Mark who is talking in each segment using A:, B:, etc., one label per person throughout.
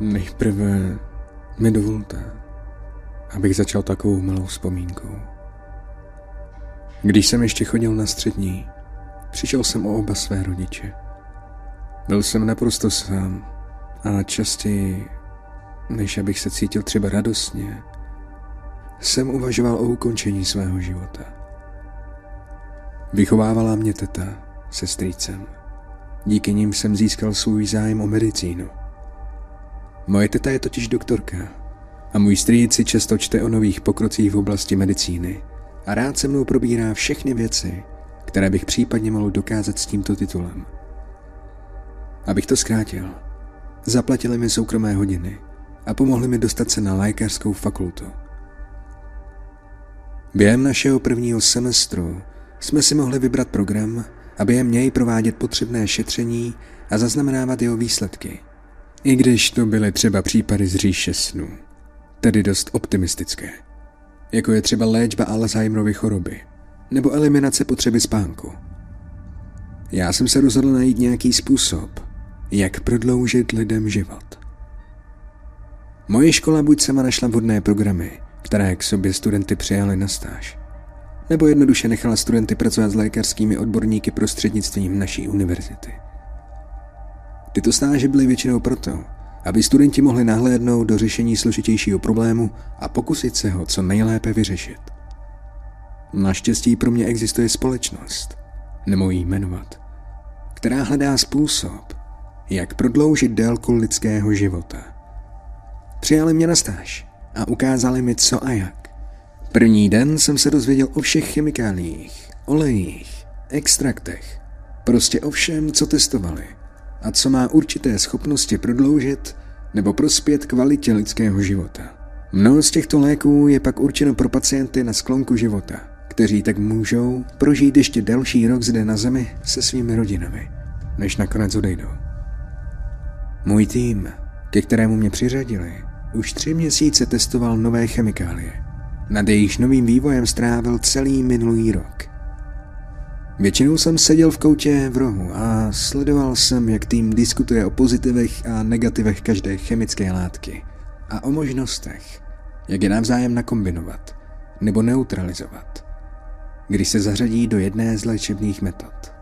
A: Nejprve mi dovolte, abych začal takovou malou vzpomínkou. Když jsem ještě chodil na střední, přišel jsem o oba své rodiče. Byl jsem naprosto sám a častěji, než abych se cítil třeba radostně, jsem uvažoval o ukončení svého života. Vychovávala mě teta se strýcem. Díky nim jsem získal svůj zájem o medicínu. Moje teta je totiž doktorka a můj strýc si často čte o nových pokrocích v oblasti medicíny a rád se mnou probírá všechny věci, které bych případně mohl dokázat s tímto titulem. Abych to zkrátil, zaplatili mi soukromé hodiny a pomohli mi dostat se na lékařskou fakultu. Během našeho prvního semestru jsme si mohli vybrat program, aby je měj provádět potřebné šetření a zaznamenávat jeho výsledky. I když to byly třeba případy z říše snů, tedy dost optimistické. Jako je třeba léčba Alzheimerovy choroby nebo eliminace potřeby spánku. Já jsem se rozhodl najít nějaký způsob, jak prodloužit lidem život. Moje škola buď sama našla vhodné programy, které k sobě studenty přijali na stáž, nebo jednoduše nechala studenty pracovat s lékařskými odborníky prostřednictvím naší univerzity. Tyto stáže byly většinou proto, aby studenti mohli nahlédnout do řešení složitějšího problému a pokusit se ho co nejlépe vyřešit. Naštěstí pro mě existuje společnost, nemohu jí jmenovat, která hledá způsob, jak prodloužit délku lidského života. Přijali mě na stáž a ukázali mi co a jak. První den jsem se dozvěděl o všech chemikáliích, olejích, extraktech, prostě o všem, co testovali a co má určité schopnosti prodloužit nebo prospět kvalitě lidského života. Mnoho z těchto léků je pak určeno pro pacienty na sklonku života, kteří tak můžou prožít ještě delší rok zde na zemi se svými rodinami, než nakonec odejdou. Můj tým, ke kterému mě přiřadili, už tři měsíce testoval nové chemikálie. Nad jejíž novým vývojem strávil celý minulý rok. Většinou jsem seděl v koutě v rohu a sledoval jsem, jak tým diskutuje o pozitivech a negativech každé chemické látky a o možnostech, jak je navzájem nakombinovat nebo neutralizovat, když se zařadí do jedné z léčebných metod.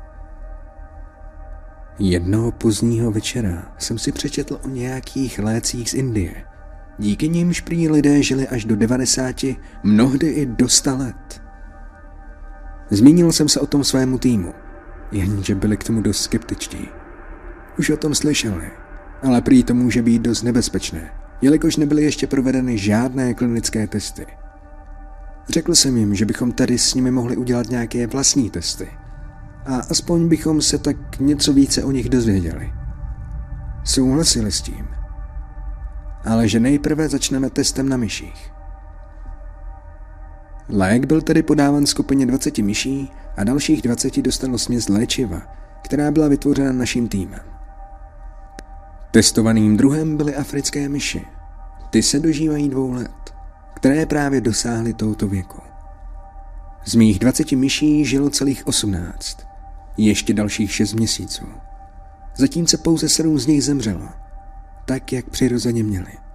A: Jednoho pozdního večera jsem si přečetl o nějakých lécích z Indie. Díky nimž prý lidé žili až do 90, mnohdy i do 100 let. Zmínil jsem se o tom svému týmu, jenže byli k tomu dost skeptičtí. Už o tom slyšeli, ale prý to může být dost nebezpečné, jelikož nebyly ještě provedeny žádné klinické testy. Řekl jsem jim, že bychom tady s nimi mohli udělat nějaké vlastní testy – a aspoň bychom se tak něco více o nich dozvěděli. Souhlasili s tím. Ale že nejprve začneme testem na myších. Lék byl tedy podáván skupině 20 myší a dalších 20 dostalo směs léčiva, která byla vytvořena naším týmem. Testovaným druhem byly africké myši. Ty se dožívají dvou let, které právě dosáhly tohoto věku. Z mých 20 myší žilo celých 18 ještě dalších šest měsíců. Zatímco pouze sedm z nich zemřelo, tak jak přirozeně měli.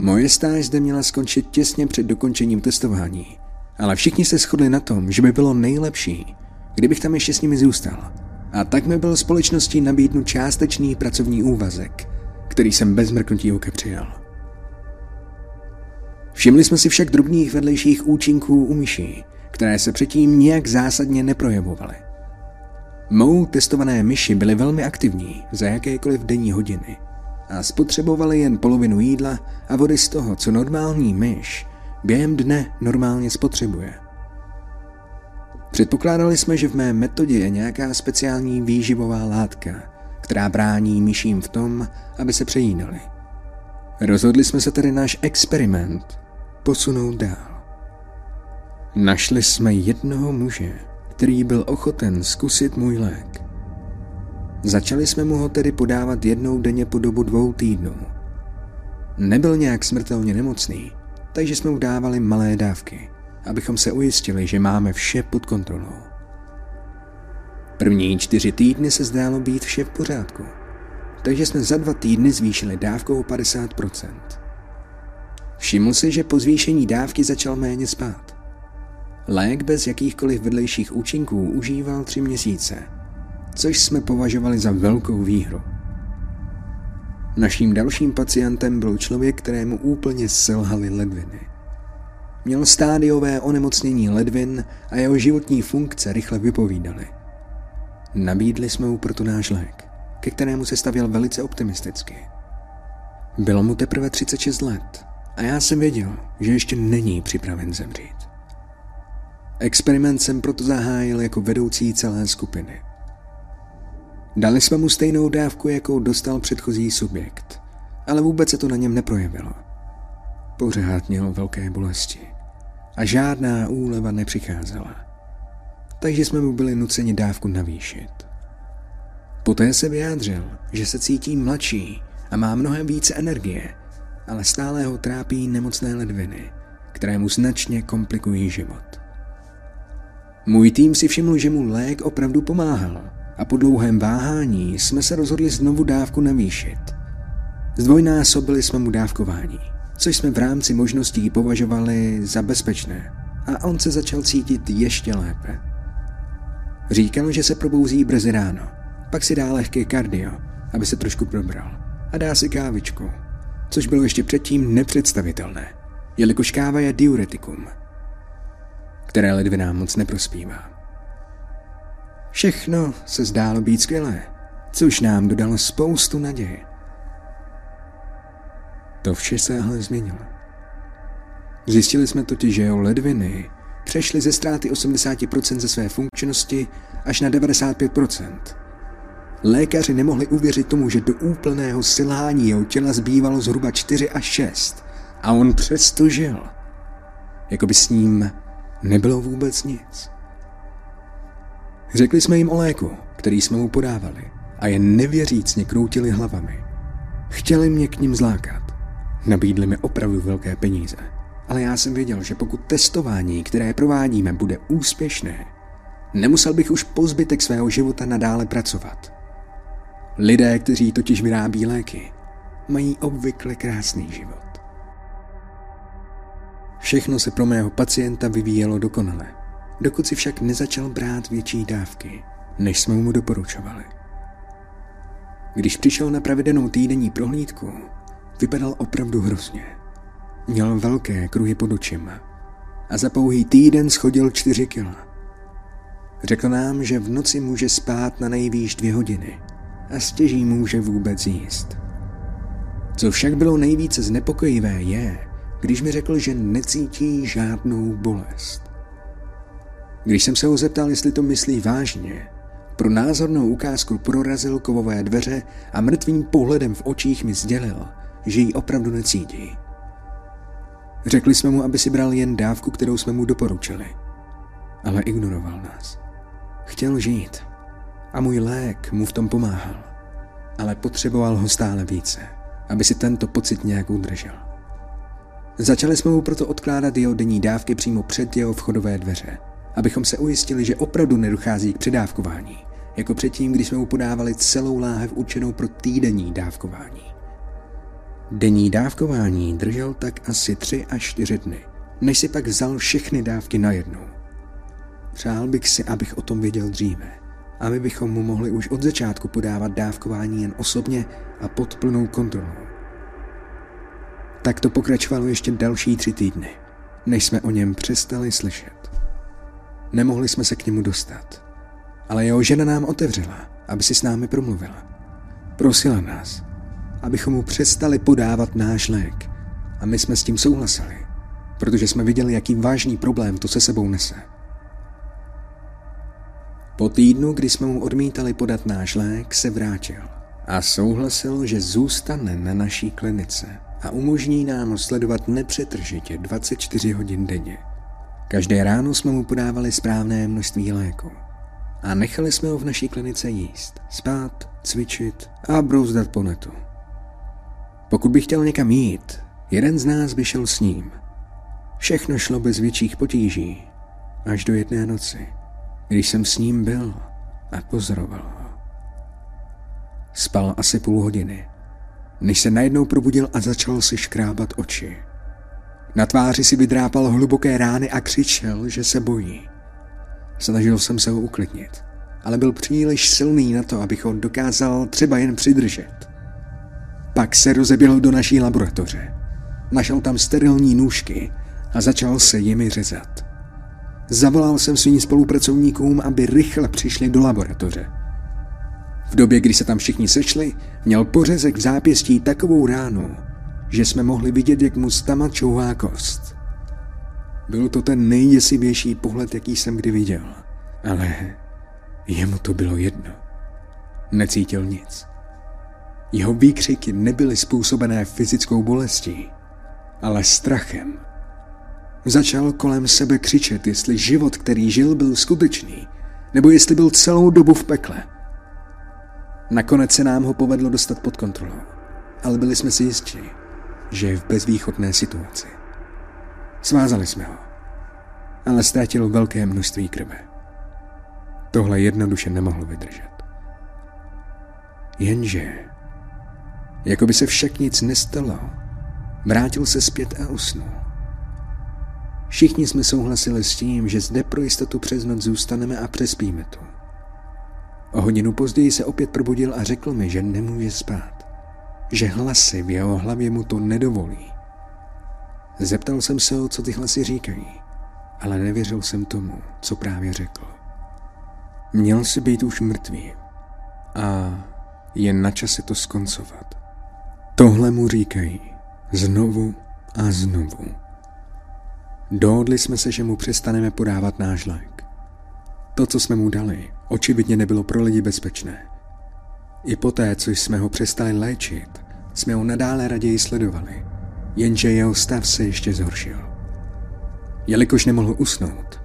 A: Moje stáž zde měla skončit těsně před dokončením testování, ale všichni se shodli na tom, že by bylo nejlepší, kdybych tam ještě s nimi zůstal. A tak mi byl společností nabídnut částečný pracovní úvazek, který jsem bez mrknutí oka přijal. Všimli jsme si však drobných vedlejších účinků u myší, které se předtím nijak zásadně neprojevovaly. Mou testované myši byly velmi aktivní za jakékoliv denní hodiny a spotřebovaly jen polovinu jídla a vody z toho, co normální myš během dne normálně spotřebuje. Předpokládali jsme, že v mé metodě je nějaká speciální výživová látka, která brání myším v tom, aby se přejínali. Rozhodli jsme se tedy náš experiment posunout dál. Našli jsme jednoho muže, který byl ochoten zkusit můj lék. Začali jsme mu ho tedy podávat jednou denně po dobu dvou týdnů. Nebyl nějak smrtelně nemocný, takže jsme mu dávali malé dávky, abychom se ujistili, že máme vše pod kontrolou. První čtyři týdny se zdálo být vše v pořádku. takže jsme za dva týdny zvýšili dávku o 50%. Všiml si, že po zvýšení dávky začal méně spát. Lék bez jakýchkoliv vedlejších účinků užíval tři měsíce, což jsme považovali za velkou výhru. Naším dalším pacientem byl člověk, kterému úplně selhaly ledviny. Měl stádiové onemocnění ledvin a jeho životní funkce rychle vypovídaly. Nabídli jsme mu proto náš lék, ke kterému se stavěl velice optimisticky. Bylo mu teprve 36 let a já jsem věděl, že ještě není připraven zemřít. Experiment jsem proto zahájil jako vedoucí celé skupiny. Dali jsme mu stejnou dávku, jakou dostal předchozí subjekt, ale vůbec se to na něm neprojevilo. Pořád měl velké bolesti a žádná úleva nepřicházela. Takže jsme mu byli nuceni dávku navýšit. Poté se vyjádřil, že se cítí mladší a má mnohem více energie, ale stále ho trápí nemocné ledviny, které mu značně komplikují život. Můj tým si všiml, že mu lék opravdu pomáhal a po dlouhém váhání jsme se rozhodli znovu dávku navýšit. Zdvojnásobili jsme mu dávkování, což jsme v rámci možností považovali za bezpečné a on se začal cítit ještě lépe. Říkal, že se probouzí brzy ráno, pak si dá lehké kardio, aby se trošku probral a dá si kávičku, což bylo ještě předtím nepředstavitelné, jelikož káva je diuretikum, které ledvinám moc neprospívá. Všechno se zdálo být skvělé, což nám dodalo spoustu naděje. To vše se ale změnilo. Zjistili jsme totiž, že jeho ledviny přešly ze ztráty 80% ze své funkčnosti až na 95%. Lékaři nemohli uvěřit tomu, že do úplného selhání jeho těla zbývalo zhruba 4 až 6 a on přesto žil. Jako by s ním nebylo vůbec nic. Řekli jsme jim o léku, který jsme mu podávali a jen nevěřícně kroutili hlavami. Chtěli mě k ním zlákat. Nabídli mi opravdu velké peníze. Ale já jsem věděl, že pokud testování, které provádíme, bude úspěšné, nemusel bych už po zbytek svého života nadále pracovat. Lidé, kteří totiž vyrábí léky, mají obvykle krásný život. Všechno se pro mého pacienta vyvíjelo dokonale dokud si však nezačal brát větší dávky, než jsme mu doporučovali. Když přišel na pravidelnou týdenní prohlídku, vypadal opravdu hrozně. Měl velké kruhy pod očima a za pouhý týden schodil čtyři kila. Řekl nám, že v noci může spát na nejvýš dvě hodiny a stěží může vůbec jíst. Co však bylo nejvíce znepokojivé je, když mi řekl, že necítí žádnou bolest. Když jsem se ho zeptal, jestli to myslí vážně, pro názornou ukázku prorazil kovové dveře a mrtvým pohledem v očích mi sdělil, že ji opravdu necítí. Řekli jsme mu, aby si bral jen dávku, kterou jsme mu doporučili. Ale ignoroval nás. Chtěl žít. A můj lék mu v tom pomáhal. Ale potřeboval ho stále více, aby si tento pocit nějak udržel. Začali jsme mu proto odkládat jeho denní dávky přímo před jeho vchodové dveře abychom se ujistili, že opravdu nedochází k předávkování, jako předtím, když jsme mu podávali celou láhev určenou pro týdenní dávkování. Denní dávkování držel tak asi tři až čtyři dny, než si pak vzal všechny dávky najednou. Přál bych si, abych o tom věděl dříve, aby bychom mu mohli už od začátku podávat dávkování jen osobně a pod plnou kontrolou. Tak to pokračovalo ještě další tři týdny, než jsme o něm přestali slyšet. Nemohli jsme se k němu dostat. Ale jeho žena nám otevřela, aby si s námi promluvila. Prosila nás, abychom mu přestali podávat náš lék. A my jsme s tím souhlasili, protože jsme viděli, jaký vážný problém to se sebou nese. Po týdnu, kdy jsme mu odmítali podat náš lék, se vrátil a souhlasil, že zůstane na naší klinice a umožní nám sledovat nepřetržitě 24 hodin denně. Každé ráno jsme mu podávali správné množství léku. A nechali jsme ho v naší klinice jíst, spát, cvičit a brouzdat po netu. Pokud by chtěl někam jít, jeden z nás by šel s ním. Všechno šlo bez větších potíží, až do jedné noci, když jsem s ním byl a pozoroval ho. Spal asi půl hodiny, než se najednou probudil a začal si škrábat oči. Na tváři si vydrápal hluboké rány a křičel, že se bojí. Snažil jsem se ho uklidnit, ale byl příliš silný na to, abych ho dokázal třeba jen přidržet. Pak se rozeběhl do naší laboratoře. Našel tam sterilní nůžky a začal se jimi řezat. Zavolal jsem svým spolupracovníkům, aby rychle přišli do laboratoře. V době, kdy se tam všichni sešli, měl pořezek v zápěstí takovou ránu, že jsme mohli vidět, jak mu stama čouhá kost. Byl to ten nejděsivější pohled, jaký jsem kdy viděl. Ale jemu to bylo jedno. Necítil nic. Jeho výkřiky nebyly způsobené fyzickou bolestí, ale strachem. Začal kolem sebe křičet, jestli život, který žil, byl skutečný, nebo jestli byl celou dobu v pekle. Nakonec se nám ho povedlo dostat pod kontrolu, ale byli jsme si jistí, že je v bezvýchodné situaci. Svázali jsme ho, ale ztratil velké množství krve. Tohle jednoduše nemohlo vydržet. Jenže, jako by se však nic nestalo, vrátil se zpět a usnul. Všichni jsme souhlasili s tím, že zde pro jistotu přes noc zůstaneme a přespíme tu. O hodinu později se opět probudil a řekl mi, že nemůže spát. Že hlasy v jeho hlavě mu to nedovolí. Zeptal jsem se ho, co ty hlasy říkají, ale nevěřil jsem tomu, co právě řekl. Měl si být už mrtvý a je na čase to skoncovat. Tohle mu říkají znovu a znovu. Dohodli jsme se, že mu přestaneme podávat náš lék. To, co jsme mu dali, očividně nebylo pro lidi bezpečné. I poté, co jsme ho přestali léčit, jsme ho nadále raději sledovali, jenže jeho stav se ještě zhoršil. Jelikož nemohl usnout,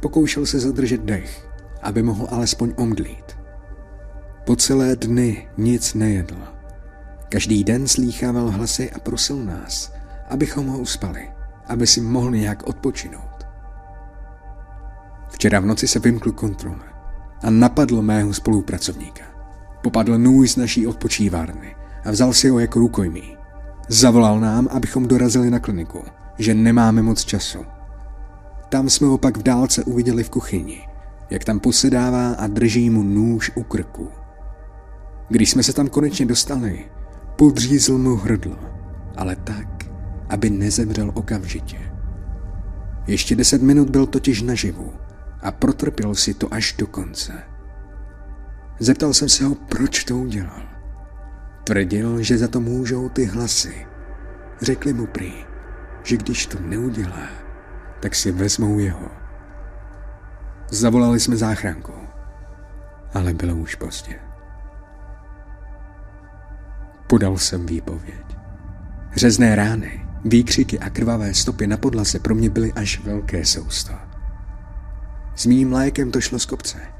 A: pokoušel se zadržet dech, aby mohl alespoň omdlít. Po celé dny nic nejedl. Každý den slýchával hlasy a prosil nás, abychom ho uspali, aby si mohl nějak odpočinout. Včera v noci se vymkl kontrole a napadl mého spolupracovníka. Popadl nůj z naší odpočívárny a vzal si ho jako rukojmí. Zavolal nám, abychom dorazili na kliniku, že nemáme moc času. Tam jsme ho pak v dálce uviděli v kuchyni, jak tam posedává a drží mu nůž u krku. Když jsme se tam konečně dostali, podřízl mu hrdlo, ale tak, aby nezemřel okamžitě. Ještě deset minut byl totiž naživu a protrpěl si to až do konce. Zeptal jsem se ho, proč to udělal. Tvrdil, že za to můžou ty hlasy. Řekli mu prý, že když to neudělá, tak si vezmou jeho. Zavolali jsme záchranku, ale bylo už pozdě. Podal jsem výpověď. Řezné rány, výkřiky a krvavé stopy na podlaze pro mě byly až velké sousto. S mým lékem to šlo z kopce.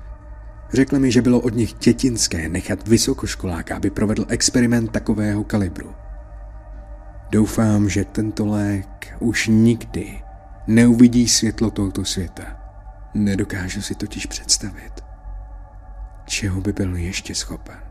A: Řekl mi, že bylo od nich dětinské nechat vysokoškoláka, aby provedl experiment takového kalibru. Doufám, že tento lék už nikdy neuvidí světlo tohoto světa. Nedokážu si totiž představit, čeho by byl ještě schopen.